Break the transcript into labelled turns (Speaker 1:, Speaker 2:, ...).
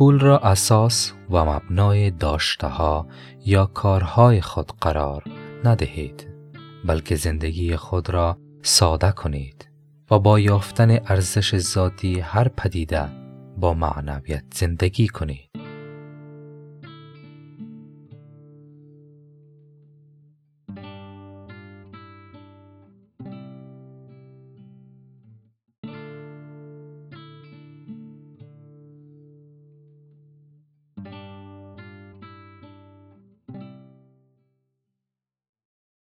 Speaker 1: پول را اساس و مبنای داشتهها یا کارهای خود قرار ندهید بلکه زندگی خود را ساده کنید و با یافتن ارزش ذاتی هر پدیده با معنویت زندگی کنید.